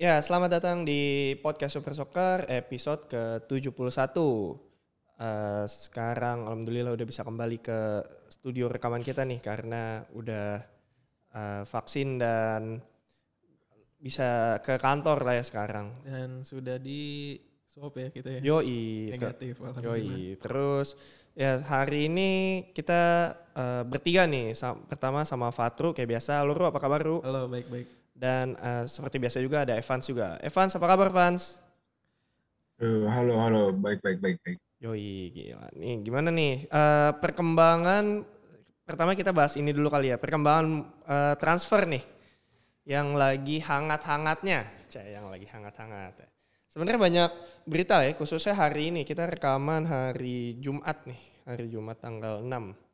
Ya, selamat datang di podcast Super Soccer episode ke-71. Uh, sekarang alhamdulillah udah bisa kembali ke studio rekaman kita nih karena udah uh, vaksin dan bisa ke kantor lah ya sekarang. Dan sudah di swab ya kita ya. Yoi. Negatif. Yoi. Terus ya hari ini kita uh, bertiga nih. Pertama sama Fatru kayak biasa. Luru apa kabar Ru? Halo, baik-baik. Dan uh, seperti biasa juga ada Evans juga. Evans apa kabar Evans? Uh, halo halo baik baik baik baik. Yoi gila. Nih gimana nih uh, perkembangan pertama kita bahas ini dulu kali ya perkembangan uh, transfer nih yang lagi hangat-hangatnya, yang lagi hangat-hangat. Sebenarnya banyak berita ya khususnya hari ini kita rekaman hari Jumat nih hari Jumat tanggal 6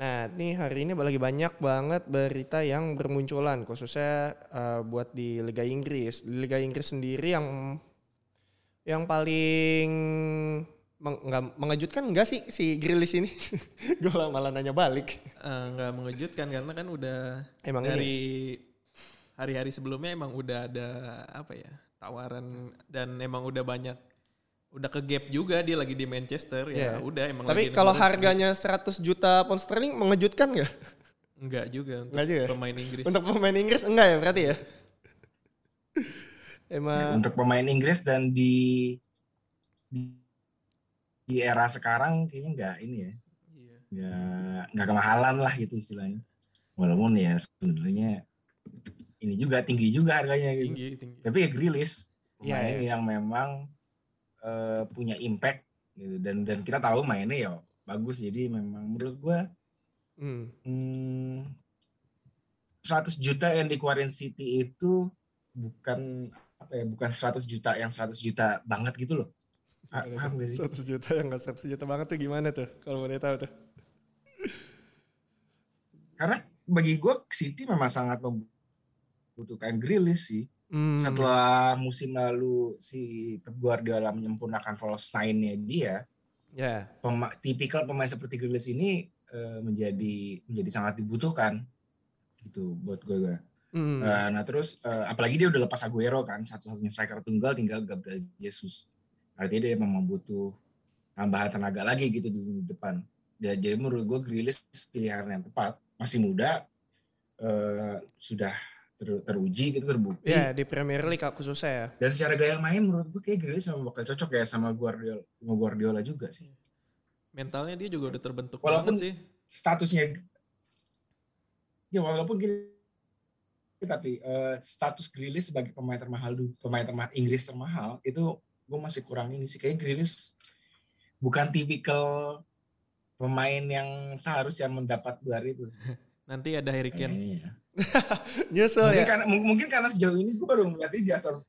Nah, ini hari ini lagi banyak banget berita yang bermunculan, khususnya uh, buat di Liga Inggris. Di Liga Inggris sendiri yang yang paling meng, enggak, mengejutkan enggak sih si Grilis ini? Gue malah nanya balik. Uh, enggak mengejutkan karena kan udah emang dari hari-hari sebelumnya emang udah ada apa ya tawaran dan emang udah banyak udah ke gap juga dia lagi di Manchester ya yeah. udah emang tapi kalau harganya 100 juta pound sterling mengejutkan nggak enggak juga untuk enggak juga. Ya? pemain Inggris untuk pemain Inggris enggak ya berarti ya emang ya, untuk pemain Inggris dan di di, di era sekarang kayaknya enggak ini ya iya. nggak nggak kemahalan lah gitu istilahnya walaupun ya sebenarnya ini juga tinggi juga harganya gitu tinggi, tinggi. tapi ya Grilis iya, pemain ya, ya. yang memang uh, punya impact gitu. Dan dan kita tahu mainnya ya bagus. Jadi memang menurut gue hmm. hmm, 100 juta yang dikeluarin City itu bukan apa ya bukan 100 juta yang 100 juta banget gitu loh. Paham gak sih? 100 juta yang gak 100 juta banget tuh gimana tuh? Kalau mau tahu tuh. Karena bagi gue City memang sangat membutuhkan Grealish sih Hmm. Setelah musim lalu si Pep Guardiola menyempurnakan false nine-nya dia, yeah. pema tipikal pemain seperti Grealish ini uh, menjadi menjadi sangat dibutuhkan gitu buat gue. Hmm. Uh, nah terus uh, apalagi dia udah lepas Aguero kan satu-satunya striker tunggal tinggal Gabriel Jesus. Artinya dia memang butuh tambahan tenaga lagi gitu di depan. Ya, jadi menurut gue Grealish pilihan yang tepat masih muda uh, sudah ter, teruji gitu terbukti. Ya di Premier League khususnya ya. Dan secara gaya main menurut gue kayak Grealish sama bakal cocok ya sama Guardiola, sama Guardiola juga sih. Mentalnya dia juga udah terbentuk walaupun sih. statusnya ya walaupun gini tapi uh, status Grealish sebagai pemain termahal pemain termahal Inggris termahal itu gue masih kurang ini sih kayak Grealish bukan tipikal pemain yang seharusnya mendapat gelar itu Nanti ada Harry Kane. Iya. Nyusul mungkin ya. Karena, mungkin karena sejauh ini gue baru melihat di Aston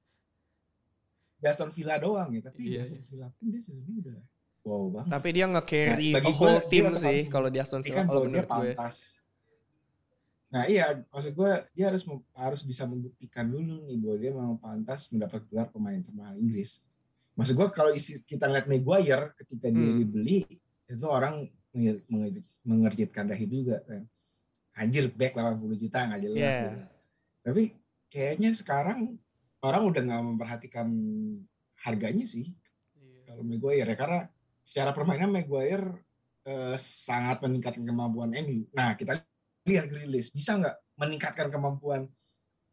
di Aston Villa doang ya, tapi iya. di Aston Villa pun dia sebenarnya udah wow banget. Tapi dia nge-carry nah, whole team sih kalau di Aston Villa kalau menurut gue. Pantas. Nah iya, maksud gue dia harus harus bisa membuktikan dulu nih bahwa dia memang pantas mendapat gelar pemain termahal Inggris. Maksud gue kalau isi, kita lihat Maguire ketika dia hmm. dibeli itu orang mengerjitkan dahi juga kan anjir back 80 juta nggak jelas yeah. gitu. Tapi kayaknya sekarang orang udah nggak memperhatikan harganya sih yeah. kalau Maguire ya karena secara permainan Maguire eh, sangat meningkatkan kemampuan MU. Nah kita lihat Grealish bisa nggak meningkatkan kemampuan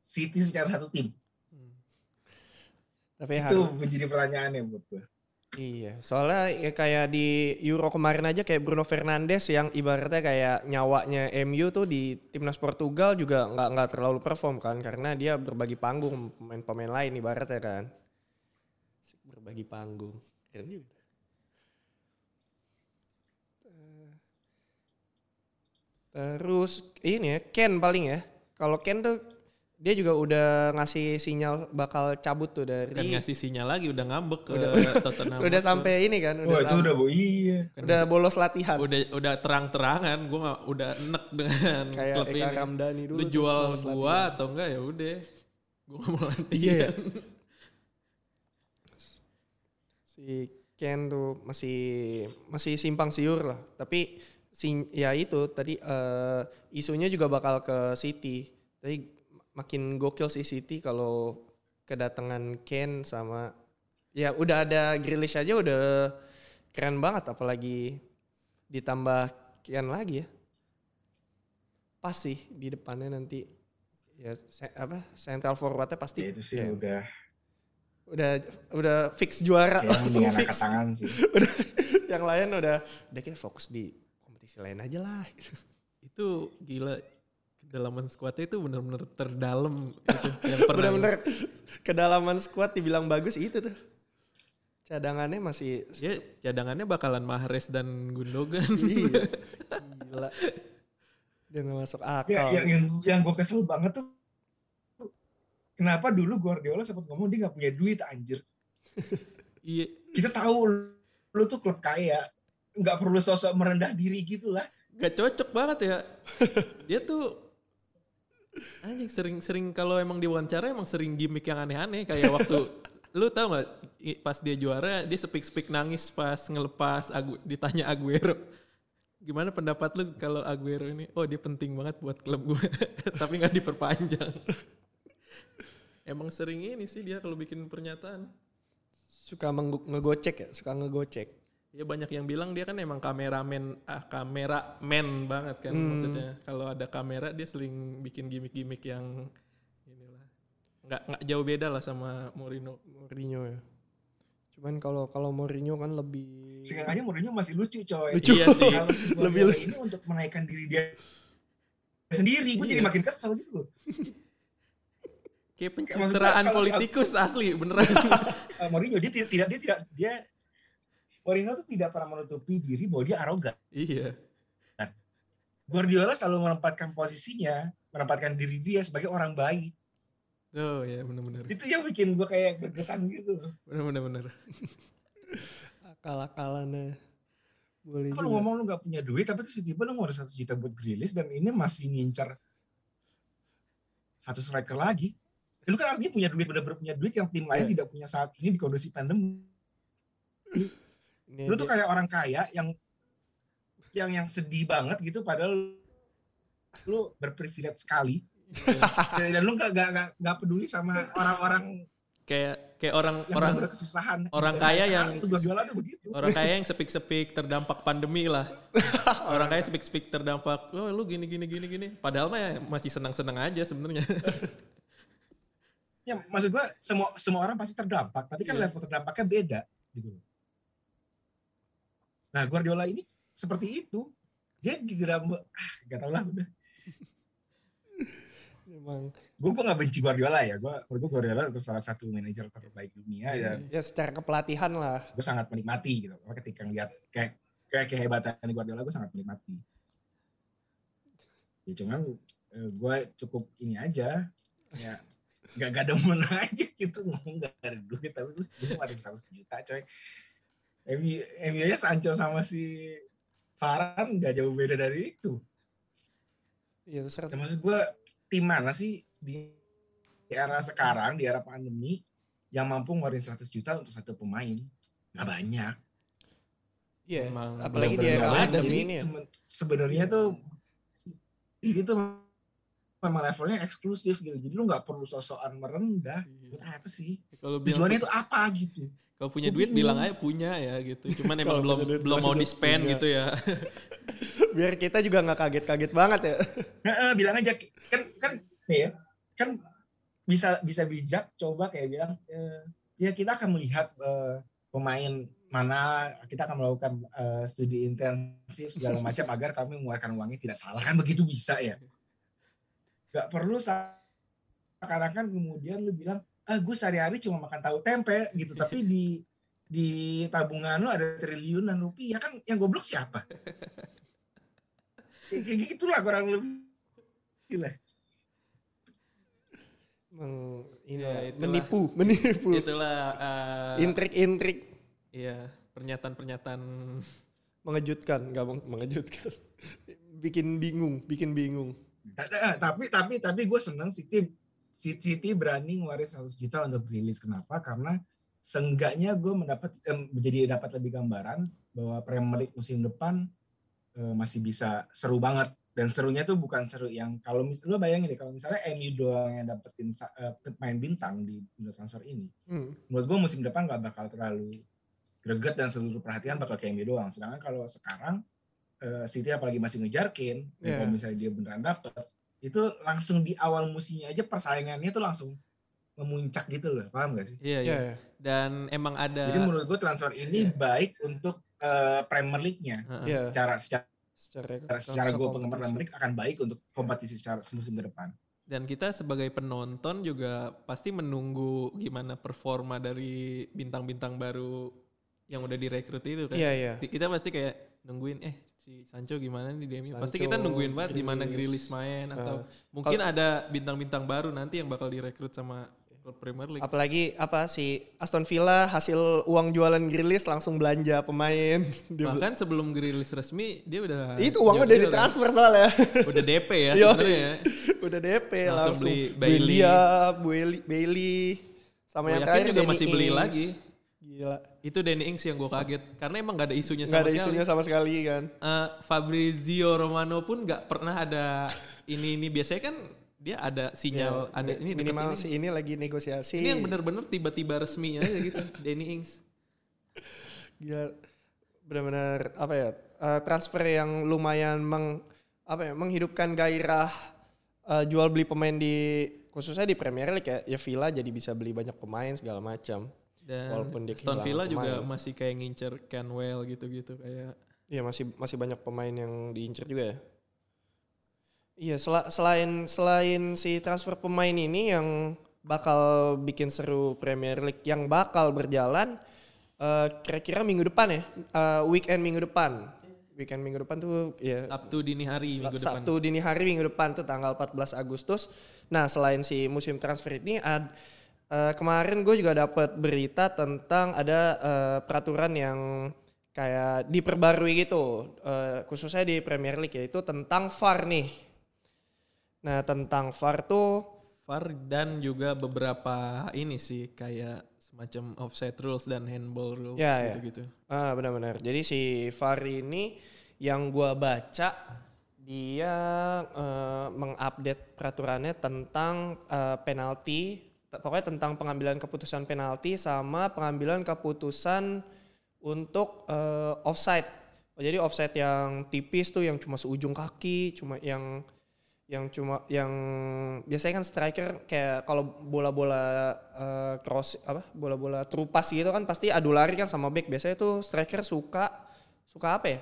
City secara satu tim? Hmm. Tapi itu harus... menjadi pertanyaannya buat gue. Iya, soalnya ya kayak di Euro kemarin aja kayak Bruno Fernandes yang ibaratnya kayak nyawanya MU tuh di timnas Portugal juga nggak nggak terlalu perform kan karena dia berbagi panggung pemain-pemain lain ibaratnya kan. Berbagi panggung. Juga. Terus ini ya Ken paling ya. Kalau Ken tuh dia juga udah ngasih sinyal bakal cabut tuh dari kan ngasih sinyal lagi udah ngambek ke udah, Tottenham sudah sampai ini kan udah Wah, itu udah bu iya. Udah bolos latihan. udah udah terang-terangan gue nggak udah enek dengan Kayak klub Eka ini. Ramdhani dulu lu jual gua atau enggak ya udah. Gue mau latihan. Yeah. si Ken tuh masih masih simpang siur lah. Tapi si ya itu tadi uh, isunya juga bakal ke City. Tapi makin gokil sih City kalau kedatangan Kane sama ya udah ada Grealish aja udah keren banget apalagi ditambah Kane lagi ya. Pas sih di depannya nanti ya se- apa central forwardnya pasti Ya, itu sih ya, udah udah udah fix juara kayak langsung fix. angkat tangan sih. udah yang lain udah udah kita fokus di kompetisi lain aja lah. Itu gila kedalaman squadnya itu benar-benar terdalam itu yang pernah Bener-bener kedalaman squad dibilang bagus itu tuh. Cadangannya masih ya cadangannya bakalan Mahrez dan Gundogan. iya. Gila. Dia nggak masuk akal. Ya, yang yang, yang gue kesel banget tuh kenapa dulu Guardiola sempat ngomong dia nggak punya duit anjir. iya, Kita tahu lu tuh klub kaya, nggak perlu sosok merendah diri gitu lah. gak cocok banget ya. Dia tuh anjing sering-sering kalau emang diwawancara emang sering gimmick yang aneh-aneh kayak waktu lu tau gak pas dia juara dia speak-speak nangis pas ngelepas Agu, ditanya Aguero gimana pendapat lu kalau Aguero ini? Oh dia penting banget buat klub gue tapi nggak diperpanjang. Emang sering ini sih dia kalau bikin pernyataan. Suka ngegocek ya, suka ngegocek. Ya banyak yang bilang dia kan emang kameramen ah kameramen banget kan Hmm. maksudnya kalau ada kamera dia sering bikin gimmick-gimmick yang inilah nggak nggak jauh beda lah sama Mourinho Mourinho ya. Cuman kalau kalau Mourinho kan lebih Seenggaknya Mourinho masih lucu coy. Lucu. Iya sih. Lebih lucu. ini untuk menaikkan diri dia sendiri, gue jadi Iya. makin kesel gitu loh. kayak pencitraan politikus asli beneran Uh, Mourinho dia tidak, tidak dia tidak dia Mourinho tuh tidak pernah menutupi diri bahwa dia arogan. iya Guardiola selalu menempatkan posisinya, menempatkan diri dia sebagai orang baik. oh ya bener-bener Itu yang bikin gue kayak gergetan gitu. bener-bener bener akal-akalannya. Boleh juga. ngomong lu gak punya duit, tapi tiba-tiba lu ngeluarin 100 juta buat Grealish dan ini masih ngincar satu striker lagi. Ya, lu kan artinya punya duit, bener-bener punya duit yang tim lain Iya. tidak punya saat ini di kondisi pandemi. Ini Lu tuh dia- kayak orang kaya yang yang yang sedih banget gitu padahal lu berprivilege sekali. Dan lu gak, gak, gak, gak peduli sama orang-orang kayak kayak orang yang orang kesusahan. orang kaya yang- itu Guardiola tuh begitu. orang kaya yang sepik-sepik terdampak pandemi lah. Orang kaya sepik-sepik terdampak oh lu gini gini gini gini. Padahal mah ya masih senang-senang aja sebenarnya. Ya maksud gua semua semua orang pasti terdampak tapi kan Iya. level terdampaknya beda gitu nah Guardiola ini seperti itu. Dia tidak ah gak tau lah udah. Emang. Gue gue gak benci Guardiola ya. Gue menurut gue Guardiola itu salah satu manajer terbaik dunia dan ya secara kepelatihan lah. gue sangat menikmati gitu. Karena ketika ngeliat kayak kayak kehebatan Guardiola gue sangat menikmati. Ya cuman gue cukup ini aja. Ya gak, gak demen aja gitu. Ngomong gak ada duit tapi terus gue ngeluarin 100 juta coy MU MU nya Sancho sama si Varane gak jauh beda dari itu. Ya terus Ya, maksud gue tim mana sih di era sekarang di era pandemi yang mampu ngeluarin 100 juta untuk satu pemain? Nggak banyak. Iya, Emang apalagi di era nggak pandemi ini ya. seben- sebenarnya tuh ini tuh memang levelnya eksklusif gitu. Jadi lu nggak perlu sosokan merendah. Buat apa sih? Tujuannya itu apa gitu kalau punya duit bilang aja punya ya gitu. Cuman emang belum duit belum mau di spend punya. gitu ya. Biar kita juga nggak kaget-kaget banget ya. Heeh, bilang aja kan kan nih ya kan bisa bisa bijak coba kayak bilang eh, ya kita akan melihat eh, pemain mana kita akan melakukan eh, studi intensif segala macam agar kami mengeluarkan uangnya. Tidak salah kan begitu bisa ya? Nggak perlu seakan-akan kemudian lu bilang ah gue sehari-hari cuma makan tahu tempe gitu. Tapi di di tabungan lu ada triliunan rupiah. Kan yang goblok siapa? Kayak gitulah kurang lebih. Gila. Emang ini Ya, lah, itulah. menipu, menipu. itulah eh, Intrik-intrik. iya pernyataan-pernyataan mengejutkan, nggak meng- mengejutkan. bikin bingung, bikin bingung. Ta- tapi tapi tapi gue seneng City City berani ngeluarin 100 juta untuk rilis kenapa karena seenggaknya gue mendapat em, menjadi dapat lebih gambaran bahwa Premier League musim depan eh, masih bisa seru banget Dan serunya tuh bukan seru yang kalau lu bayangin deh kalau misalnya MU doang yang dapetin eh, pemain bintang di window transfer ini, Hmm. menurut gue musim depan nggak bakal terlalu greget dan seluruh perhatian bakal ke MU doang. Sedangkan kalau sekarang eh, City apalagi masih ngejar Kane, Iya. kalau misalnya dia beneran dapet, itu langsung di awal musimnya aja persaingannya tuh langsung memuncak gitu loh, paham gak sih? Iya, Iya, iya. iya. Dan emang ada Jadi menurut gue transfer ini baik untuk eh, Premier League-nya. Heeh. Iya. Secara secara Secara, secara gue penggemar. Premier League akan baik untuk kompetisi secara musim ke depan. Dan kita sebagai penonton juga pasti menunggu gimana performa dari bintang-bintang baru yang udah direkrut itu kan. Iya, iya. Kita pasti kayak nungguin eh si Sancho gimana nih di MU. Pasti kita nungguin banget gimana Grealish. Grealish main atau Uh, mungkin ada bintang-bintang baru nanti yang bakal direkrut sama klub Premier League. Apalagi apa si Aston Villa hasil uang jualan Grilis langsung belanja pemain. Bahkan sebelum Grealish resmi dia udah itu uangnya udah ditransfer soalnya. Udah DP ya sebenarnya ya. udah DP Langsung langsung, beli Bailey. Bailey, Bailey sama Gua yang terakhir juga Danny masih beli Ings. lagi. Gila. Itu Danny Ings yang gue kaget karena emang gak ada isunya Gak sama ada sekali. isunya sama sekali kan. Eh, Fabrizio Romano pun nggak pernah ada ini ini biasanya kan dia ada sinyal Iya, ada ini minimal ini. si ini lagi negosiasi. Ini yang bener-bener tiba-tiba resminya aja gitu Danny Ings. Gila. Benar-benar apa ya? eh, transfer yang lumayan meng apa ya? Menghidupkan gairah eh, jual beli pemain di khususnya di Premier League ya. Ya Villa jadi bisa beli banyak pemain segala macam. Dan Walaupun dia kehilangan Villa juga pemain. masih kayak ngincer Canwell gitu-gitu kayak Iya masih masih banyak pemain yang diincar juga ya. Iya sela- selain selain si transfer pemain ini yang bakal bikin seru Premier League yang bakal berjalan eh, kira-kira minggu depan ya eh, weekend minggu depan weekend minggu depan tuh ya Sabtu dini hari minggu depan. Sabtu dini hari minggu depan tuh tanggal 14 Agustus. Nah selain si musim transfer ini ad, eh, kemarin gue juga dapat berita tentang ada eh, peraturan yang kayak diperbarui gitu eh, khususnya di Premier League yaitu tentang VAR nih. Nah tentang VAR tuh VAR dan juga beberapa ini sih kayak semacam offset rules dan handball rules Ya, ya. gitu-gitu. Ah benar-benar. Jadi si VAR ini yang gua baca dia eh, mengupdate peraturannya tentang eh, penalti, pokoknya tentang pengambilan keputusan penalti sama pengambilan keputusan untuk eh, offside. Oh, jadi offside yang tipis tuh yang cuma seujung kaki, cuma yang yang cuma yang biasanya kan striker kayak kalau bola-bola eh, cross apa bola-bola terupas gitu kan pasti adu lari kan sama back biasanya tuh striker suka suka apa ya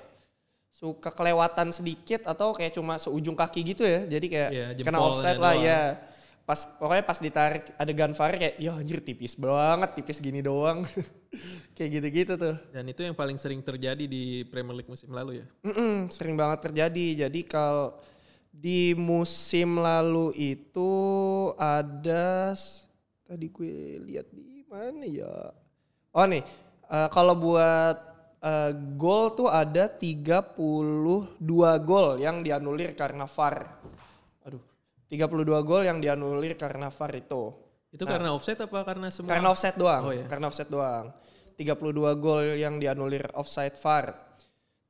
suka kelewatan sedikit atau kayak cuma seujung kaki gitu ya jadi kayak Iya, kena offside lah doang. ya pas pokoknya pas ditarik adegan VAR kayak ya anjir tipis banget tipis gini doang kayak gitu-gitu tuh Dan itu yang paling sering terjadi di Premier League musim lalu ya. Mm-mm, sering banget terjadi. Jadi kalau di musim lalu itu ada tadi gue lihat di mana ya? Oh nih, eh, kalau buat eh, gol tuh ada 32 gol yang dianulir karena VAR. Aduh, 32 gol yang dianulir karena VAR itu. Itu Nah. karena offset apa karena semua? Karena offset doang. Oh, iya. Karena offset doang. 32 gol yang dianulir offside VAR.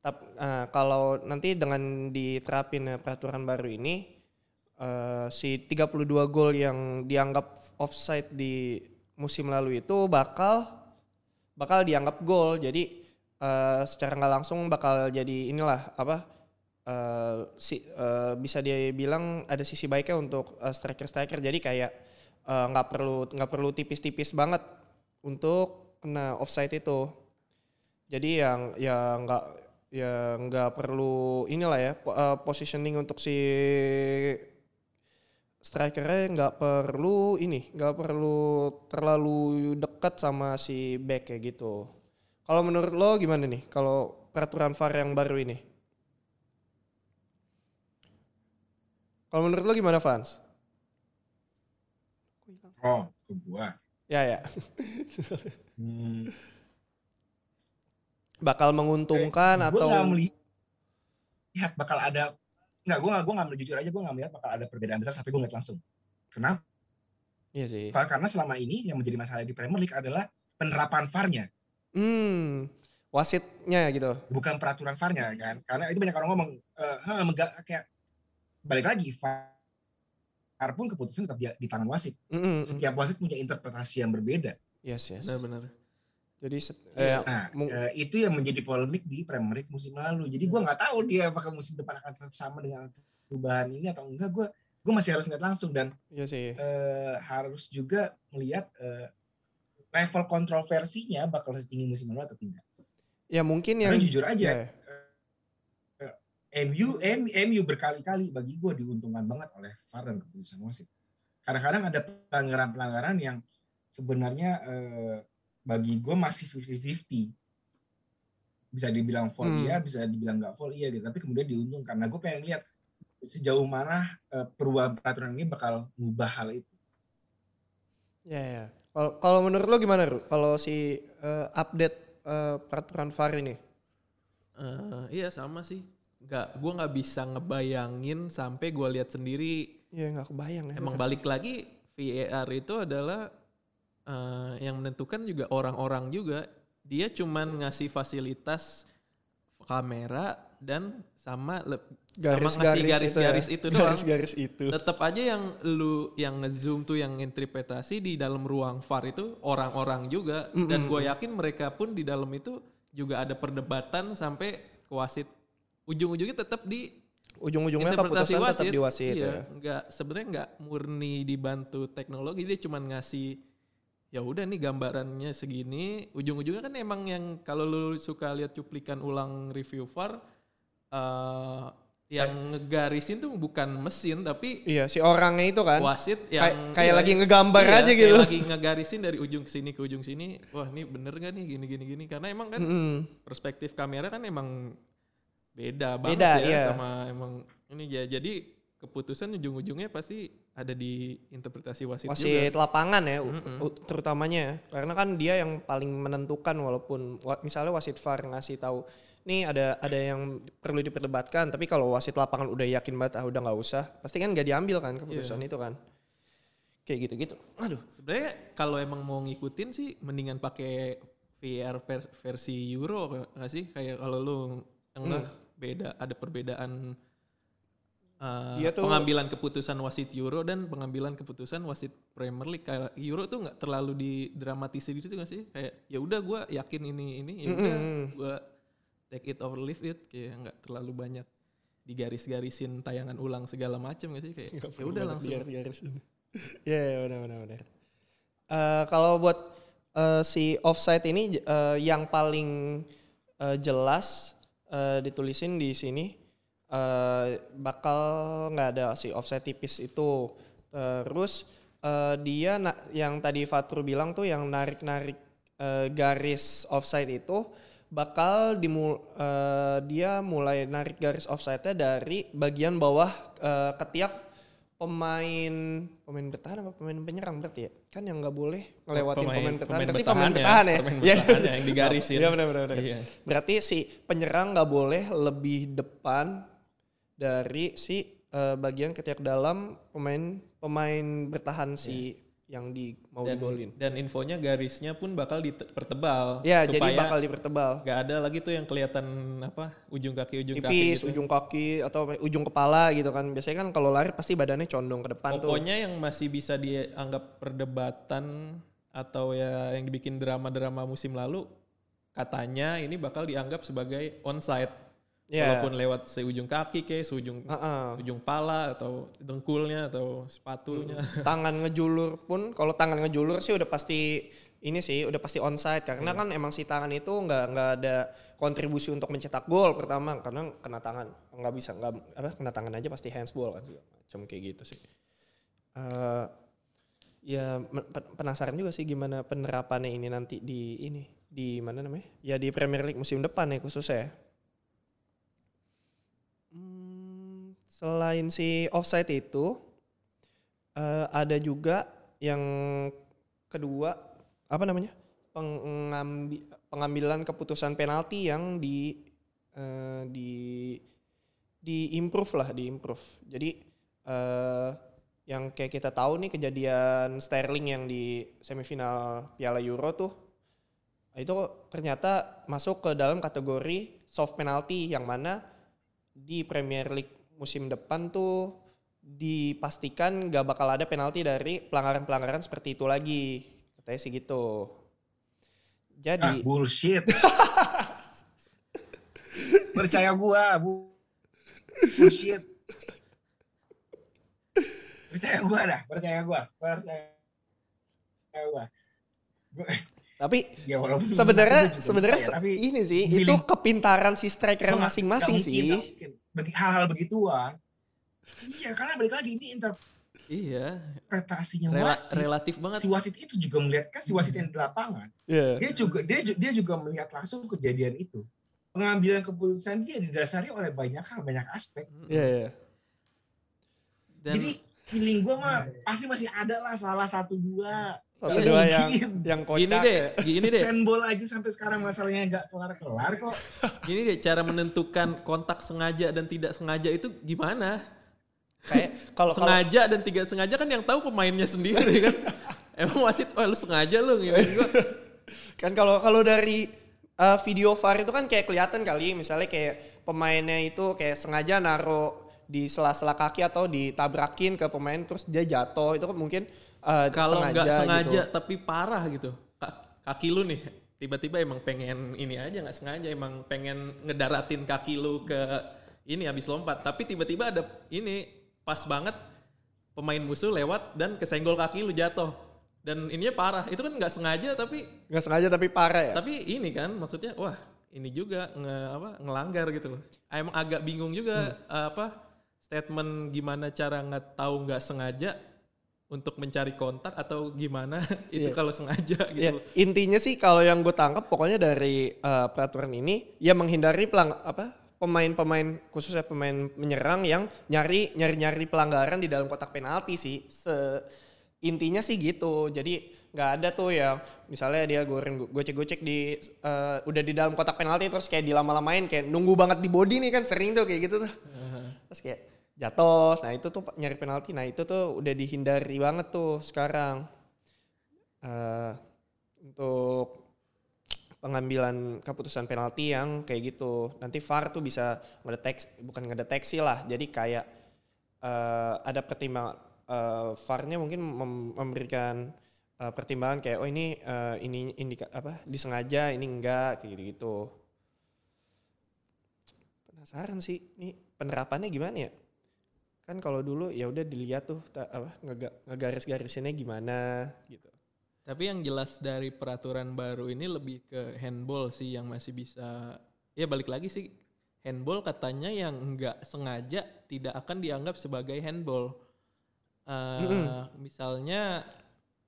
Tapi kalau nanti dengan diterapin peraturan baru ini eh, si 32 gol yang dianggap offside di musim lalu itu bakal bakal dianggap gol. Jadi eh, secara nggak langsung bakal jadi inilah apa eh, si eh, bisa dibilang ada sisi baiknya untuk eh, striker-striker. Jadi kayak nggak perlu nggak perlu tipis-tipis banget untuk kena offside itu. Jadi yang yang nggak ya nggak perlu inilah ya eh, positioning untuk si strikernya nggak perlu ini nggak perlu terlalu dekat sama si back kayak gitu. Kalau menurut lo gimana nih kalau peraturan VAR yang baru ini? Kalau menurut lo gimana Fans? Oh, ke gua. Ya ya. Hmm, Bakal menguntungkan gua atau nggak melihat bakal ada nggak gua nggak gua nggak jujur aja gua nggak melihat bakal ada perbedaan besar sampai gua ngeliat langsung. Kenapa? Iya sih. Karena selama ini yang menjadi masalah di Premier League adalah penerapan VAR-nya, Hmm, wasitnya gitu. bukan peraturan VAR-nya kan. Karena itu banyak orang ngomong eh, "Hah, mega- kayak balik lagi VAR pun keputusan tetap di, di tangan wasit. Mm, mm, mm. Setiap wasit punya interpretasi yang berbeda. Yes, yes. Jadi Iya. eh, Nah, mung- eh, itu yang menjadi polemik di Premier League musim lalu. Jadi gua nggak tahu dia apakah musim depan akan tetap sama dengan perubahan ini atau enggak. Gua gue masih harus melihat langsung dan iya sih. eh, harus juga melihat eh, level kontroversinya bakal setinggi musim lalu atau tidak. Ya mungkin yang Karena jujur aja, ya, MU, M- MU berkali-kali bagi gue diuntungkan banget oleh VAR dan keputusan wasit. Kadang-kadang ada pelanggaran-pelanggaran yang sebenarnya eh, bagi gue masih 50-50. Bisa dibilang foul Hmm. iya, bisa dibilang nggak foul iya gitu. Tapi kemudian diuntungkan. Nah gue pengen lihat sejauh mana eh, perubahan peraturan ini bakal mengubah hal itu. ya, ya. Kalau kalau menurut lo gimana, Ru? Kalau si eh, update eh, peraturan VAR ini? Eh, iya sama sih. Nggak, gue nggak bisa ngebayangin sampai gue lihat sendiri. Ya nggak kebayang ya. Emang balik lagi VAR itu adalah eh, yang menentukan juga orang-orang juga. Dia cuman ngasih fasilitas kamera dan sama le- sama ngasih garis-garis itu, doang. ya. Garis-garis itu. Tetap aja yang lu yang ngezoom tuh yang interpretasi di dalam ruang VAR itu orang-orang juga dan Mm-mm. gue yakin mereka pun di dalam itu juga ada perdebatan sampai ke wasit. Ujung-ujungnya tetap di Ujung-ujungnya keputusan wasit. tetap di wasit iya, ya. nggak sebenarnya nggak murni dibantu teknologi dia cuman ngasih ya udah nih gambarannya segini ujung-ujungnya kan emang yang kalau lu suka lihat cuplikan ulang review VAR eh yang ngegarisin tuh bukan mesin tapi Iya, si orangnya itu kan. wasit Kayak- yang kayak iya, lagi ngegambar iya, aja kayak gitu. lagi ngegarisin dari ujung ke sini ke ujung sini wah ini bener gak nih gini gini gini karena emang kan Mm-mm. perspektif kamera kan emang beda banget Beda, ya iya. sama emang ini ya jadi keputusan ujung-ujungnya pasti ada di interpretasi wasit, wasit juga. lapangan ya Mm-mm. u- terutamanya ya. karena kan dia yang paling menentukan walaupun wa- misalnya wasit VAR ngasih tahu nih ada ada yang perlu diperdebatkan tapi kalau wasit lapangan udah yakin banget ah udah nggak usah pasti kan nggak diambil kan keputusan Iya. itu kan kayak gitu gitu aduh Sebenarnya kalau emang mau ngikutin sih mendingan pakai VR versi Euro nggak sih kayak kalau lu enggak beda ada perbedaan uh, Dia tuh- pengambilan keputusan wasit Euro dan pengambilan keputusan wasit Premier League. Kayak Euro tuh nggak terlalu didramatisir gitu nggak sih? Kayak ya udah gue yakin ini ini ya udah Mm-mm. gue take it or leave it. Kayak nggak terlalu banyak digaris-garisin tayangan ulang segala macam nggak sih? Kayak ya udah langsung. garis ya ya, benar benar benar. Eh, kalau buat eh, si offside ini eh, yang paling eh, jelas eh, ditulisin di sini eh, bakal nggak ada si offside tipis itu. Terus eh, dia na- yang tadi Fatur bilang tuh yang narik narik garis offside itu bakal dimul eh, dia mulai narik garis offside-nya dari bagian bawah eh, ketiak pemain pemain bertahan apa pemain penyerang berarti ya kan yang nggak boleh ngelewatin pemain, bertahan berarti pemain bertahan ya pemain Iya. bertahan ya, yang digarisin. Iya benar benar benar. Iya. Berarti si penyerang nggak boleh lebih depan dari si eh, bagian ketiak dalam pemain pemain bertahan si yang di mau dan, digolin. dan infonya garisnya pun bakal dipertebal Ya, jadi supaya bakal dipertebal. nggak ada lagi tuh yang kelihatan apa ujung kaki ujung kaki Tipis, gitu. ujung kaki atau ujung kepala gitu kan. Biasanya kan kalau lari pasti badannya condong ke depan tuh. Pokoknya yang masih bisa dianggap perdebatan atau ya yang dibikin drama-drama musim lalu katanya ini bakal dianggap sebagai onside Ya. walaupun lewat seujung kaki kayak seujung Heeh. ujung pala atau dengkulnya atau sepatunya. tangan ngejulur pun kalau tangan ngejulur sih udah pasti ini sih udah pasti onside karena Iya. kan emang si tangan itu nggak nggak ada kontribusi untuk mencetak gol pertama karena kena tangan nggak bisa nggak apa kena tangan aja pasti handsball kan macam kayak gitu sih Eh, ya penasaran juga sih gimana penerapannya ini nanti di ini di mana namanya ya di Premier League musim depan ya khususnya ya. Hmm, selain si offside itu eh, ada juga yang kedua apa namanya pengambi, pengambilan keputusan penalti yang di eh, di di improve lah di improve. Jadi eh, yang kayak kita tahu nih kejadian Sterling yang di semifinal Piala Euro tuh itu ternyata masuk ke dalam kategori soft penalty yang mana di Premier League musim depan tuh dipastikan gak bakal ada penalti dari pelanggaran-pelanggaran seperti itu lagi. Katanya sih gitu. Ah, Jadi bullshit. Percaya gua, bu bullshit. Percaya gua dah, percaya gua, percaya gua. Gua- tapi Ya walaupun sebenarnya sebenarnya percaya, tapi ini sih feeling- itu kepintaran si striker masing-masing sih. Bagi hal-hal begituan. Iya, karena balik lagi ini Iya, interpretasinya rela- wasit. relatif banget. Si wasit itu juga melihat kan si wasit yang di lapangan. Iya. Dia juga dia dia juga melihat langsung kejadian itu. Pengambilan keputusan dia didasari oleh banyak hal, banyak aspek. Iya, iya. Dan Jadi feeling gua mah pasti masih ada lah salah satu dua. Satu dua yang yang kocak. gini deh, ya. gini deh, Handball aja sampai sekarang masalahnya nggak kelar-kelar kok. gini deh cara menentukan kontak sengaja dan tidak sengaja itu gimana? Kayak kalau sengaja dan tidak sengaja kan yang tahu pemainnya sendiri kan. Emang wasit, oh lu sengaja lu gitu. Gua, kan kalau kalau dari uh, video VAR itu kan kayak kelihatan kali misalnya kayak pemainnya itu kayak sengaja naruh di sela-sela kaki atau ditabrakin ke pemain terus dia jatuh itu kan mungkin uh, kalau nggak sengaja gitu. tapi parah gitu. Ka- Kaki lu nih tiba-tiba emang pengen ini aja nggak sengaja emang pengen ngedaratin kaki lu ke ini habis lompat tapi tiba-tiba ada ini pas banget pemain musuh lewat dan kesenggol kaki lu jatuh dan ininya parah itu kan nggak sengaja tapi nggak sengaja tapi parah ya. tapi ini kan maksudnya wah ini juga nge, apa ngelanggar gitu loh emang agak bingung juga Hmm. apa statement gimana cara nggak tahu nggak sengaja untuk mencari kontak atau gimana itu Iya. kalau sengaja gitu Ya, loh. intinya sih kalau yang gue tangkap pokoknya dari uh, peraturan ini ya menghindari pelang apa pemain-pemain khususnya pemain menyerang yang nyari nyari-nyari pelanggaran di dalam kotak penalti sih. Se intinya sih gitu. Jadi nggak ada tuh ya misalnya dia goreng gocek-gocek di uh, udah di dalam kotak penalti terus kayak dilama-lamain kayak nunggu banget di body nih kan sering tuh kayak gitu tuh. Terus kayak jatuh. Nah, itu tuh nyari penalti. Nah, itu tuh udah dihindari banget tuh sekarang. Eh, untuk pengambilan keputusan penalti yang kayak gitu. Nanti VAR tuh bisa ngedeteksi bukan ngedeteksi lah. Jadi kayak eh, ada pertimbangan eh, VAR-nya mungkin mem- memberikan eh, pertimbangan kayak oh ini eh, ini indika apa disengaja, ini enggak kayak gitu-gitu. Penasaran sih, ini penerapannya gimana ya? Kan kalau dulu ya udah dilihat tuh ta- apa ngega- ngegaris-garisinnya gimana gitu. tapi yang jelas dari peraturan baru ini lebih ke handball sih yang masih bisa ya balik lagi sih handball katanya yang nggak sengaja tidak akan dianggap sebagai handball Eh, Mm-mm. misalnya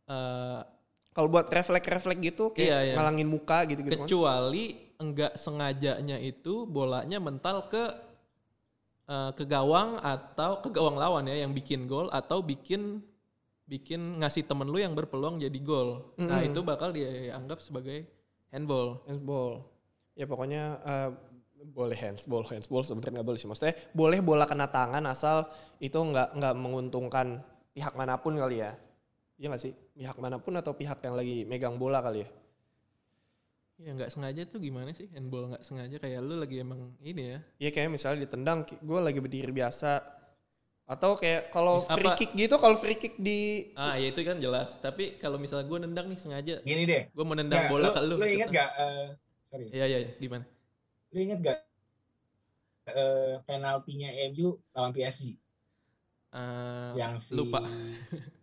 eh, Kalau buat refleks-refleks gitu kayak Iya, iya. ngalangin muka gitu-gitu kan. kecuali enggak sengajanya itu bolanya mental ke eh, ke gawang atau ke gawang lawan ya yang bikin gol atau bikin bikin ngasih temen lu yang berpeluang jadi gol. Nah, Mm-mm. itu bakal dianggap sebagai handball. Handball. Ya pokoknya eh, boleh handsball, handsball sebenarnya nggak boleh sih. Maksudnya boleh bola kena tangan asal itu nggak nggak menguntungkan pihak mana pun kali ya. Iya nggak sih? Pihak mana pun atau pihak yang lagi megang bola kali ya? Ya nggak sengaja tuh gimana sih handball nggak sengaja kayak lu lagi emang ini ya. Iya kayak misalnya ditendang, gue lagi berdiri biasa. Atau kayak kalau Apa- free kick gitu, kalau free kick di Ah ya itu kan jelas. Tapi kalau misalnya gue nendang nih sengaja, Gini deh. gue mau nendang Nggak, bola lu, ke lu. lu gitu. inget gak? eh, sorry. Iya iya iya. gimana? Lu inget gak eh, penaltinya MU lawan PSG Eh, yang si lupa.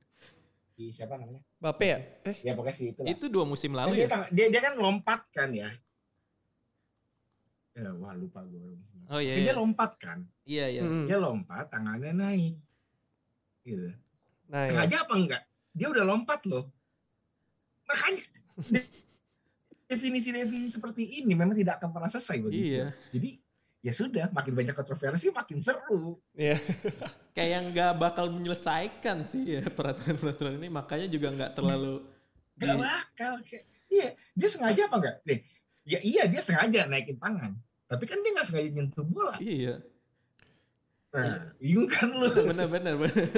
si siapa namanya? Bape ya? Eh, Ya pokoknya si itu lah. itu dua musim Kan lalu dia, ya. tang- dia dia kan lompat kan ya. Eh, wah lupa gue. Oh iya. Dia Iya lompat kan. iya. iya. mm. Dia lompat, tangannya naik. Gitu. nah ya. Sengaja apa enggak? Dia udah lompat loh. Makanya de- definisi-definisi seperti ini memang tidak akan pernah selesai bagi Iya. Jadi ya sudah, makin banyak kontroversi makin seru. Iya. kayak nggak bakal menyelesaikan sih ya peraturan-peraturan ini makanya juga nggak terlalu Gak di- bakal. Kayak, iya, dia sengaja apa enggak? Nih, ya iya dia sengaja naikin tangan. Tapi kan dia nggak sengaja nyentuh bola. iya Nah, bingung kan lu? benar-benar benar.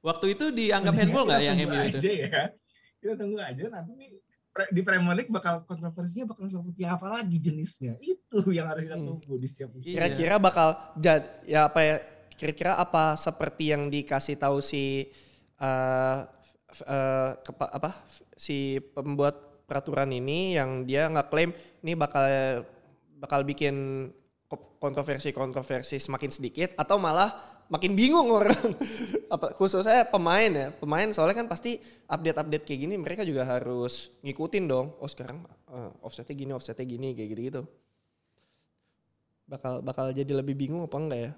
waktu itu dianggap handball nggak kita yang MU itu aja ya. Kita tunggu aja nanti nih di Premier League bakal kontroversinya bakal seperti apa lagi jenisnya. Itu yang harus kita Hmm. tunggu di setiap musim. Iya. Kira-kira bakal jad ya apa ya? Kira-kira apa seperti yang dikasih tahu si eh f- eh, kepa- apa si pembuat peraturan ini yang dia nggak klaim ini bakal bakal bikin ko- kontroversi-kontroversi semakin sedikit atau malah makin bingung orang. Apa khususnya pemain ya. Pemain soalnya kan pasti update-update kayak gini mereka juga harus ngikutin dong. Oh sekarang eh, offsetnya gini offsetnya gini kayak gitu-gitu. Bakal bakal jadi lebih bingung apa enggak ya?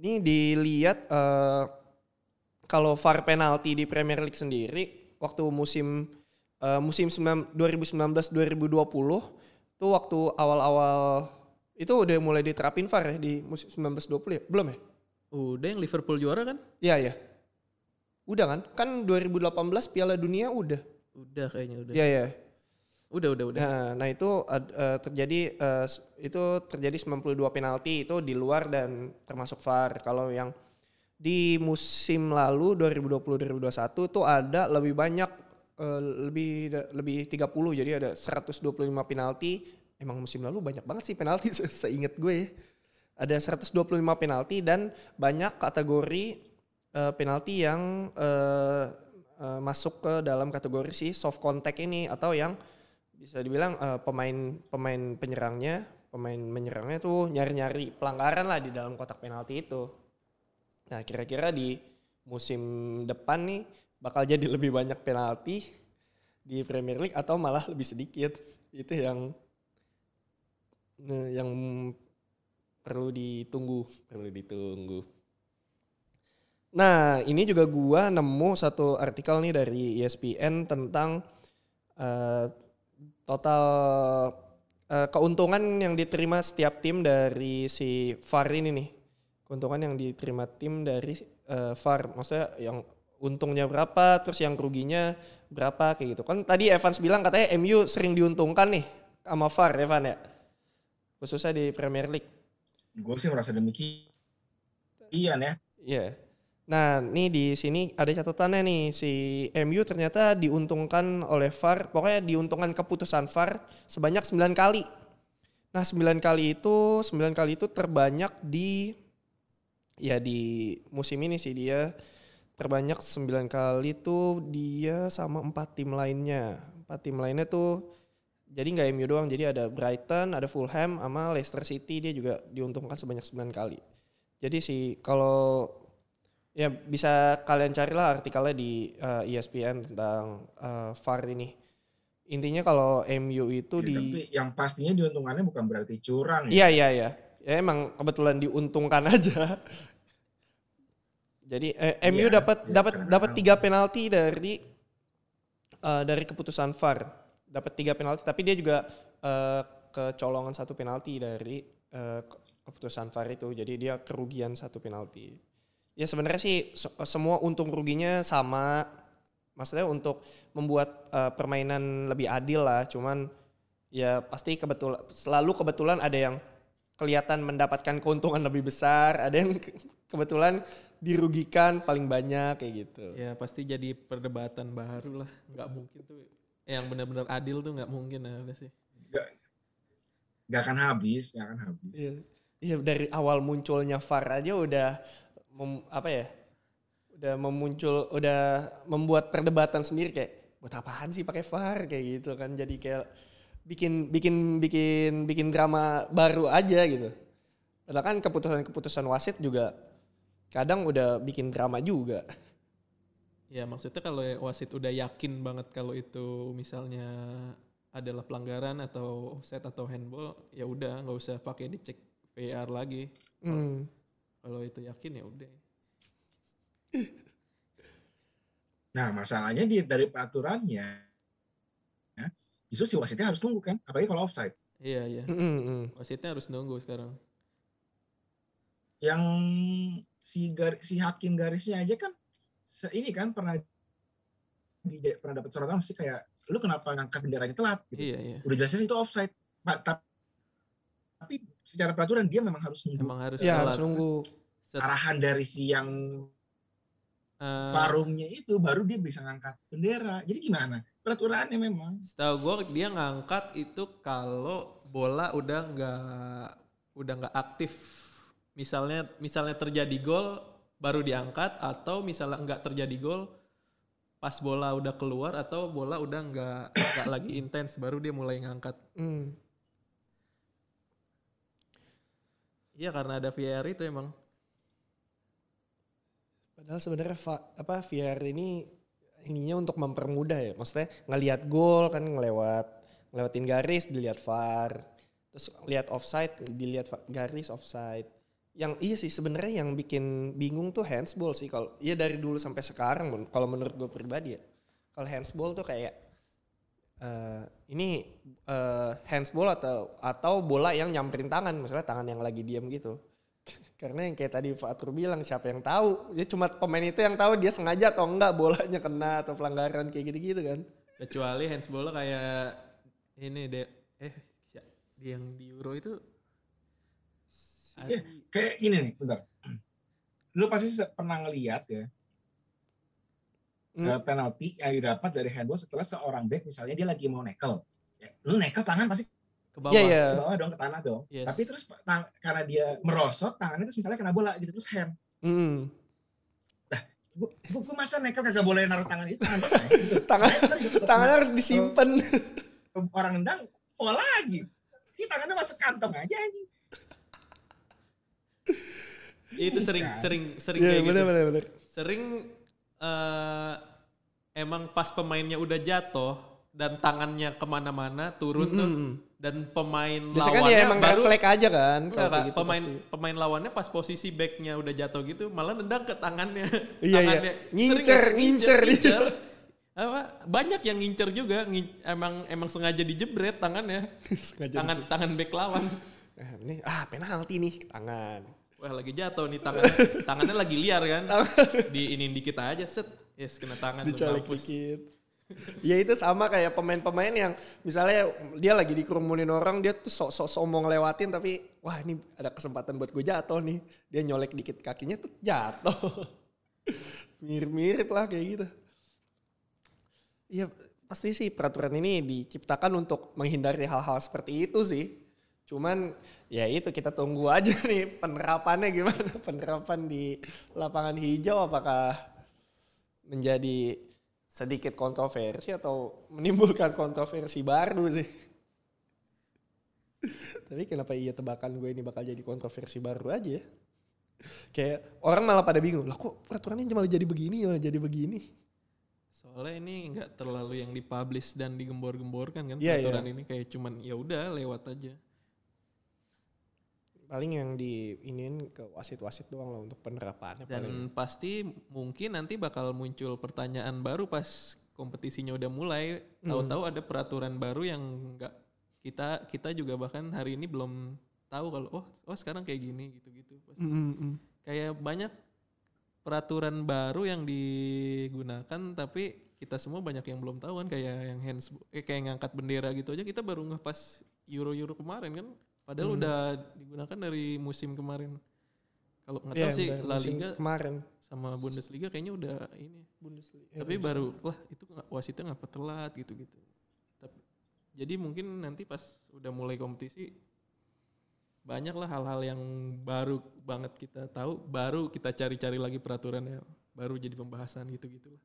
Ini dilihat eh, kalau VAR penalti di Premier League sendiri waktu musim eh, musim 2019 2020 tuh waktu awal-awal itu udah mulai diterapin VAR ya di musim 1920 ya? Belum ya Udah yang Liverpool juara kan? Iya ya. Udah kan? Kan 2018 Piala Dunia udah. Udah kayaknya udah. Iya ya. Udah udah udah. Nah, nah itu eh, terjadi eh, s- itu terjadi 92 penalti itu di luar dan termasuk VAR. Kalau yang di musim lalu 2020 2021 tuh ada lebih banyak eh, lebih lebih 30 jadi ada 125 penalti. Emang musim lalu banyak banget sih penalti se- seingat gue ya. Ada 125 penalti dan banyak kategori eh, penalti yang eh, eh, masuk ke dalam kategori si soft contact ini atau yang bisa dibilang eh, pemain pemain penyerangnya pemain menyerangnya tuh nyari-nyari pelanggaran lah di dalam kotak penalti itu. Nah kira-kira di musim depan nih bakal jadi lebih banyak penalti di Premier League atau malah lebih sedikit itu yang yang perlu ditunggu perlu ditunggu. Nah ini juga gua nemu satu artikel nih dari ESPN tentang eh, total eh, keuntungan yang diterima setiap tim dari si VAR ini nih. Keuntungan yang diterima tim dari eh, VAR. Maksudnya yang untungnya berapa, terus yang ruginya berapa kayak gitu. Kan tadi Evans bilang katanya MU sering diuntungkan nih sama VAR, Evan ya. Khususnya di Premier League. Gue sih merasa demikian. Ya. Iya. Nah, nih di sini ada catatannya nih si MU ternyata diuntungkan oleh VAR, pokoknya diuntungkan keputusan VAR sebanyak 9 kali. Nah, 9 kali itu 9 kali itu terbanyak di ya di musim ini sih dia terbanyak 9 kali tuh dia sama empat tim lainnya. Empat tim lainnya tuh jadi nggak MU doang, jadi ada Brighton, ada Fulham, sama Leicester City dia juga diuntungkan sebanyak 9 kali. Jadi sih kalau ya bisa kalian carilah artikelnya di eh, ESPN tentang eh, VAR ini. Intinya kalau MU itu Ya, di Tapi yang pastinya diuntungkannya bukan berarti curang ya. Iya iya iya. Ya emang kebetulan diuntungkan aja. Jadi eh, MU Iya, dapat iya, dapat dapat tiga penalti dari eh, dari keputusan VAR. Dapat tiga penalti, tapi dia juga eh, kecolongan satu penalti dari ke- keputusan VAR itu. Jadi dia kerugian satu penalti. Ya sebenarnya sih se- semua untung ruginya sama. Maksudnya untuk membuat eh, permainan lebih adil lah. Cuman ya pasti kebetulan selalu kebetulan ada yang kelihatan mendapatkan keuntungan lebih besar, ada yang ke- kebetulan dirugikan paling banyak kayak gitu. Ya pasti jadi perdebatan baru lah. Nggak mungkin tuh yang benar-benar adil tuh nggak mungkin ada sih. Gak akan habis, gak akan habis. Iya. Iya dari awal munculnya VAR aja udah mem- apa ya? Udah memuncul udah membuat perdebatan sendiri kayak buat apaan sih pakai VAR kayak gitu kan. Jadi kayak bikin bikin bikin bikin drama baru aja gitu. Padahal kan keputusan-keputusan wasit juga kadang udah bikin drama juga. Ya maksudnya kalau wasit udah yakin banget kalau itu misalnya adalah pelanggaran atau offset atau handball, ya udah nggak usah pakai dicek VAR lagi. Hmm. Kalau itu yakin ya udah. Nah masalahnya di, dari peraturannya, ya, justru si wasitnya harus nunggu kan, apalagi kalau offside. Iya iya. Mm, mm, mm. Wasitnya harus nunggu sekarang. Yang si gar, si hakim garisnya aja kan, ini kan pernah di, pernah dapat sorotan sih kayak, lu kenapa ngangkat benderanya telat? Gitu. Iya iya. Udah jelasnya itu offside. Pak, tap- tapi secara peraturan dia memang harus nunggu Emang harus Ya telat. harus nunggu. Arahan dari si yang Eh, varumnya itu baru dia bisa ngangkat bendera. Jadi gimana? Peraturannya memang. Tahu gue dia ngangkat itu kalau bola udah nggak udah nggak aktif. Misalnya misalnya terjadi gol baru diangkat atau misalnya nggak terjadi gol pas bola udah keluar atau bola udah nggak nggak lagi intens baru dia mulai ngangkat. Hmm. Iya karena ada VAR itu emang. Padahal sebenarnya apa VR ini ininya untuk mempermudah ya. Maksudnya ngelihat gol kan ngelewat ngelewatin garis dilihat VAR. Terus lihat offside dilihat garis offside. Yang iya sih sebenarnya yang bikin bingung tuh handsball sih kalau iya dari dulu sampai sekarang kalau menurut gue pribadi ya. Kalau handsball tuh kayak eh, ini eh, handsball atau atau bola yang nyamperin tangan, misalnya tangan yang lagi diam gitu. Karena yang kayak tadi Fatur bilang siapa yang tahu? Dia cuma pemain itu yang tahu dia sengaja atau enggak bolanya kena atau pelanggaran kayak gitu-gitu kan. Kecuali handsball kayak ini deh eh yang di Euro itu Iya, kayak gini nih, bentar. Lu pasti pernah ngeliat ya, Hmm. eh, penalti yang didapat dari handball setelah seorang back misalnya dia lagi mau nekel. Ya, lu nekel tangan pasti ke bawah. Iya iya. ke bawah dong, ke tanah dong. Yes. Tapi terus tang- karena dia merosot, tangannya terus misalnya kena bola gitu, terus hand. Hmm. Gua, gua, gua masa nekel kagak boleh naruh tangan itu tangan tangan gitu. Tangan- Nah, juga Tangannya harus disimpan. orang nendang foul lagi. Ini tangannya masuk kantong aja anjing. Itu sering Kan? sering sering Iya kayak gitu. benar benar benar. Sering eh, emang pas pemainnya udah jatuh dan tangannya ke mana-mana turun tuh Mm-mm. dan pemain Biasanya kan lawannya ya emang baru refleks aja kan Enggak, kalau Kak. kayak gitu pemain pasti. pemain lawannya pas posisi backnya udah jatuh gitu malah nendang ke tangannya. Iya, iya. Tangannya. Sering Ngincer, sih? ngincer dia. ngincer. Apa banyak yang ngincer juga emang emang sengaja dijebret tangannya Sengaja tangan tangan back lawan. Nah, ini ah penalti nih tangan. Wah lagi jatuh nih tangan tangannya lagi liar kan. Di ini dikit aja set. Yes kena tangan Dicolek dikit. ya itu sama kayak pemain-pemain yang misalnya dia lagi dikerumunin orang dia tuh sok-sok sombong lewatin tapi wah ini ada kesempatan buat gue jatuh nih dia nyolek dikit kakinya tuh jatuh mirip-mirip lah kayak gitu Iya pasti sih peraturan ini diciptakan untuk menghindari hal-hal seperti itu sih cuman ya itu kita tunggu aja nih penerapannya gimana penerapan di lapangan hijau apakah menjadi sedikit kontroversi atau menimbulkan kontroversi baru sih. Tapi kenapa iya tebakan gue ini bakal jadi kontroversi baru aja ya? Kayak orang malah pada bingung, lah kok peraturannya malah jadi begini, malah jadi begini. Soalnya ini nggak terlalu yang dipublish dan digembor-gemborkan kan Iya, peraturan ini kayak cuman ya udah lewat aja. Paling yang di iniin ke wasit-wasit doang lah untuk penerapannya. Dan paling. pasti mungkin nanti bakal muncul pertanyaan baru pas kompetisinya udah mulai. Hmm. Tahu-tahu ada peraturan baru yang nggak kita kita juga bahkan hari ini belum tahu kalau oh oh sekarang kayak gini gitu-gitu. Pasti Mm, mm, mm. Kayak banyak peraturan baru yang digunakan tapi kita semua banyak yang belum tahu kan kayak yang hands eh, kayak ngangkat bendera gitu aja kita baru nggak pas Euro Euro kemarin kan padahal Hmm. udah digunakan dari musim kemarin kalau nggak Iya, tahu sih dari La Liga kemarin. sama Bundesliga kayaknya udah ini Bundesliga. tapi baru wah itu wasitnya ngapa telat gitu gitu tapi jadi mungkin nanti pas udah mulai kompetisi banyak lah hal-hal yang baru banget kita tahu baru kita cari-cari lagi peraturannya baru jadi pembahasan gitu gitu lah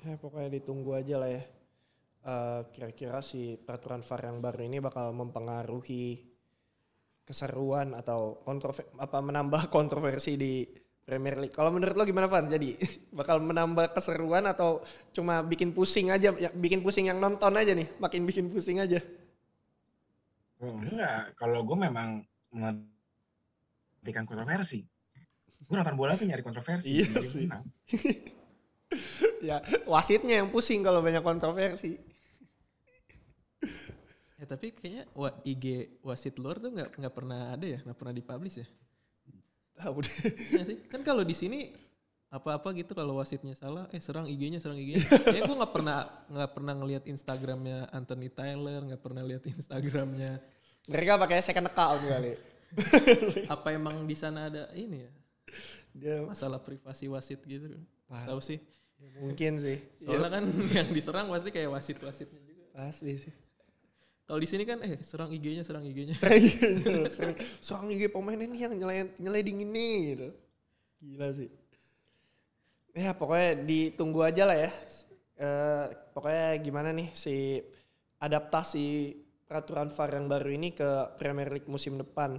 Ya pokoknya ditunggu aja lah ya. Eh, Kira-kira si peraturan VAR yang baru ini bakal mempengaruhi keseruan atau kontrover apa menambah kontroversi di Premier League. Kalau menurut lo gimana Van? Jadi bakal menambah keseruan atau cuma bikin pusing aja, ya, bikin pusing yang nonton aja nih, makin bikin pusing aja. Enggak, kalau gue memang menantikan kontroversi. Gue nonton bola tuh nyari kontroversi. Iya sih. Ya wasitnya yang pusing kalau banyak kontroversi. Ya tapi kayaknya wa, IG wasit luar tuh nggak nggak pernah ada ya nggak pernah dipublish ya Ah, udah. Iya sih kan kalau di sini apa-apa gitu kalau wasitnya salah eh serang IG-nya serang IG-nya kayak gue nggak pernah nggak pernah ngelihat Instagramnya Anthony Taylor nggak pernah lihat Instagramnya Mereka pakai second account kali. apa emang di sana ada ini ya Dia Masalah privasi wasit gitu. Tahu sih. ya mungkin sih. Soalnya kan yang diserang pasti kayak wasit-wasitnya juga. Pasti sih. Kalau di sini kan eh serang IG-nya, serang IG-nya. sering serang IG pemain ini yang nyeled, nyeleding ini gitu. Gila sih. Ya pokoknya ditunggu aja lah ya. Eh, pokoknya gimana nih si adaptasi peraturan VAR yang baru ini ke Premier League musim depan.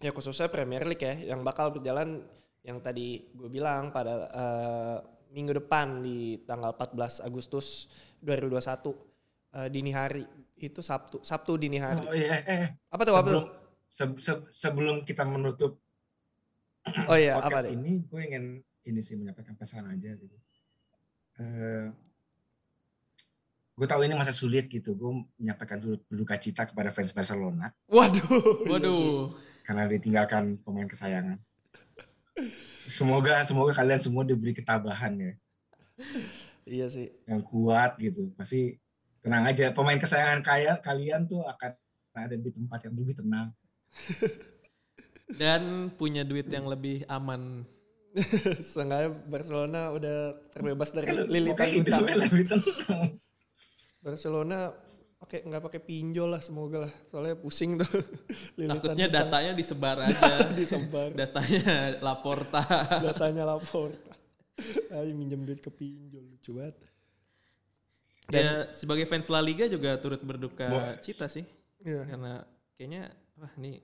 Ya khususnya Premier League ya yang bakal berjalan yang tadi gue bilang pada eh, minggu depan di tanggal 14 Agustus 2021 eh, dini hari itu Sabtu Sabtu dini hari. Oh iya, eh, Apa tuh apa sebelum tuh? se- se- sebelum kita menutup Oh iya, apa podcast nih? ini, gue ingin ini sih menyampaikan pesan aja gitu. Eh, gue tahu ini masa sulit gitu. Gue menyampaikan turut berduka cita kepada fans Barcelona Waduh. Waduh. karena ditinggalkan pemain kesayangan. Semoga semoga kalian semua diberi ketabahan ya, Iya sih. yang kuat gitu. Pasti tenang aja. Pemain kesayangan kalian kalian tuh akan ada di tempat yang lebih tenang. Dan punya duit yang lebih aman. Seenggaknya Barcelona udah terbebas dari Kalau lilitan utang. hidupnya lebih tenang. Barcelona pakai nggak pakai pinjol lah semoga lah. Soalnya pusing tuh. lilitan Takutnya utang. datanya disebar aja. disebar. datanya Laporta. Datanya lapor. Ayo minjem duit ke pinjol lucu banget. Ya sebagai fans La Liga juga turut berduka Wah. cita sih. Iya. Karena kayaknya wah nih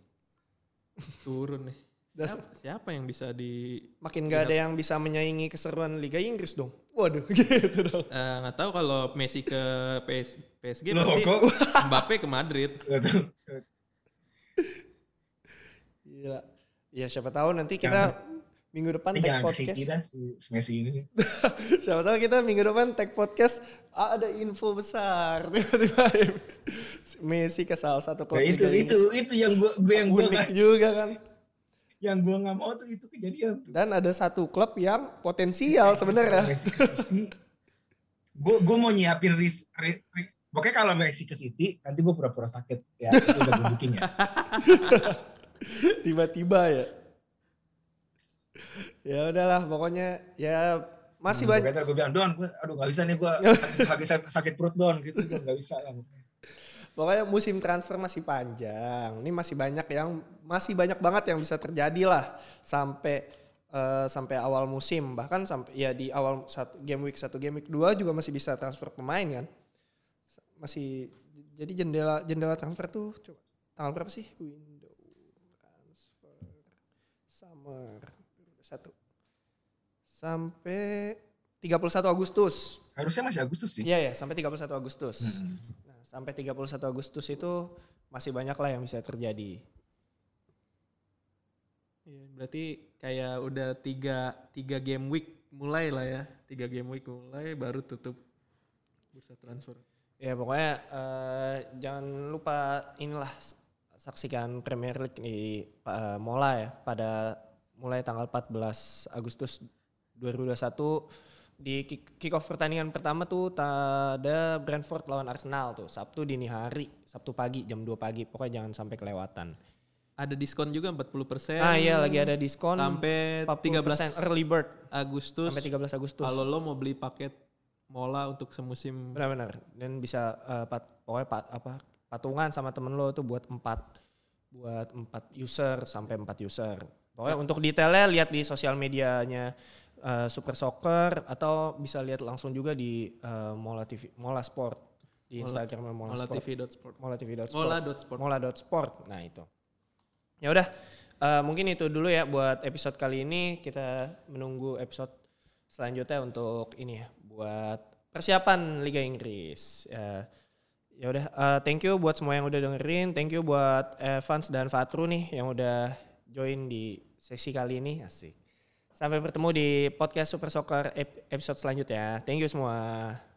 turun nih. Dan- Siapa, siapa yang bisa di Makin nggak ada yang bisa menyaingi keseruan Liga Inggris dong. Waduh gitu dong. eh, nggak tahu kalau Messi ke PS, PSG Loh, pasti kok? Mbappe ke Madrid. Gila. Ya siapa tahu nanti kita minggu depan tag podcast. Si Messi ini. Siapa tahu kita minggu depan tag podcast ah, ada info besar tiba-tiba Messi ke salah satu klub Nah, itu Liga itu Inggris. itu yang gua gua yang gua unik juga kan. yang gua nggak mau tuh itu kejadian tuh. Dan ada satu klub yang potensial sebenarnya. Gua gua mau nyiapin ris, ri- ri- Pokoknya kalau Messi ke City, nanti gua pura-pura sakit. Ya, itu udah booking ya. Tiba-tiba ya. Ya udahlah pokoknya ya masih Hmm, banyak gue bilang, Don, gua, aduh gak bisa nih gue sakit, sakit, sakit, sakit perut Don, gitu. Gak bisa lah. pokoknya musim transfer masih panjang. Ini masih banyak yang masih banyak banget yang bisa terjadi lah sampai eh, sampai awal musim bahkan sampai ya di awal satu game week satu game week dua juga masih bisa transfer pemain kan. Masih jadi jendela jendela transfer tuh coba tanggal berapa sih? Window transfer summer sampai 31 Agustus. Harusnya masih Agustus sih. Iya ya, sampai 31 Agustus. Hmm. Nah, sampai 31 Agustus itu masih banyak lah yang bisa terjadi. Iya, berarti kayak udah tiga, tiga game week mulai lah ya. Tiga game week mulai baru tutup bursa transfer. Ya pokoknya eh, jangan lupa inilah saksikan Premier League di eh, Mola ya pada mulai tanggal 14 Agustus 2021 di kick, kick off pertandingan pertama tuh ada Brentford lawan Arsenal tuh Sabtu dini hari Sabtu pagi jam 2 pagi pokoknya jangan sampai kelewatan. Ada diskon juga 40%. Ah iya lagi ada diskon sampai 40% 13 early bird Agustus. sampai 13 Agustus. Kalau lo mau beli paket Mola untuk semusim Benar-benar. Dan bisa eh, pat, pokoknya pat, apa patungan sama temen lo tuh buat empat buat empat user sampai empat user. Pokoknya untuk detailnya lihat di sosial medianya eh, Super Soccer atau bisa lihat langsung juga di eh, Mola TV, Mola Sport di Mola- Instagramnya Mola, Mola Sport. TV.sport. Mola TV.sport. Mola.sport. Mola.sport. Nah itu. Ya udah, eh, mungkin itu dulu ya buat episode kali ini. Kita menunggu episode selanjutnya untuk ini ya, buat persiapan Liga Inggris. Ya, ya udah, eh, thank you buat semua yang udah dengerin. Thank you buat Evans dan Fatru nih yang udah join di sesi kali ini. Asik. Sampai bertemu di podcast Super Soccer ep- episode selanjutnya. Thank you semua.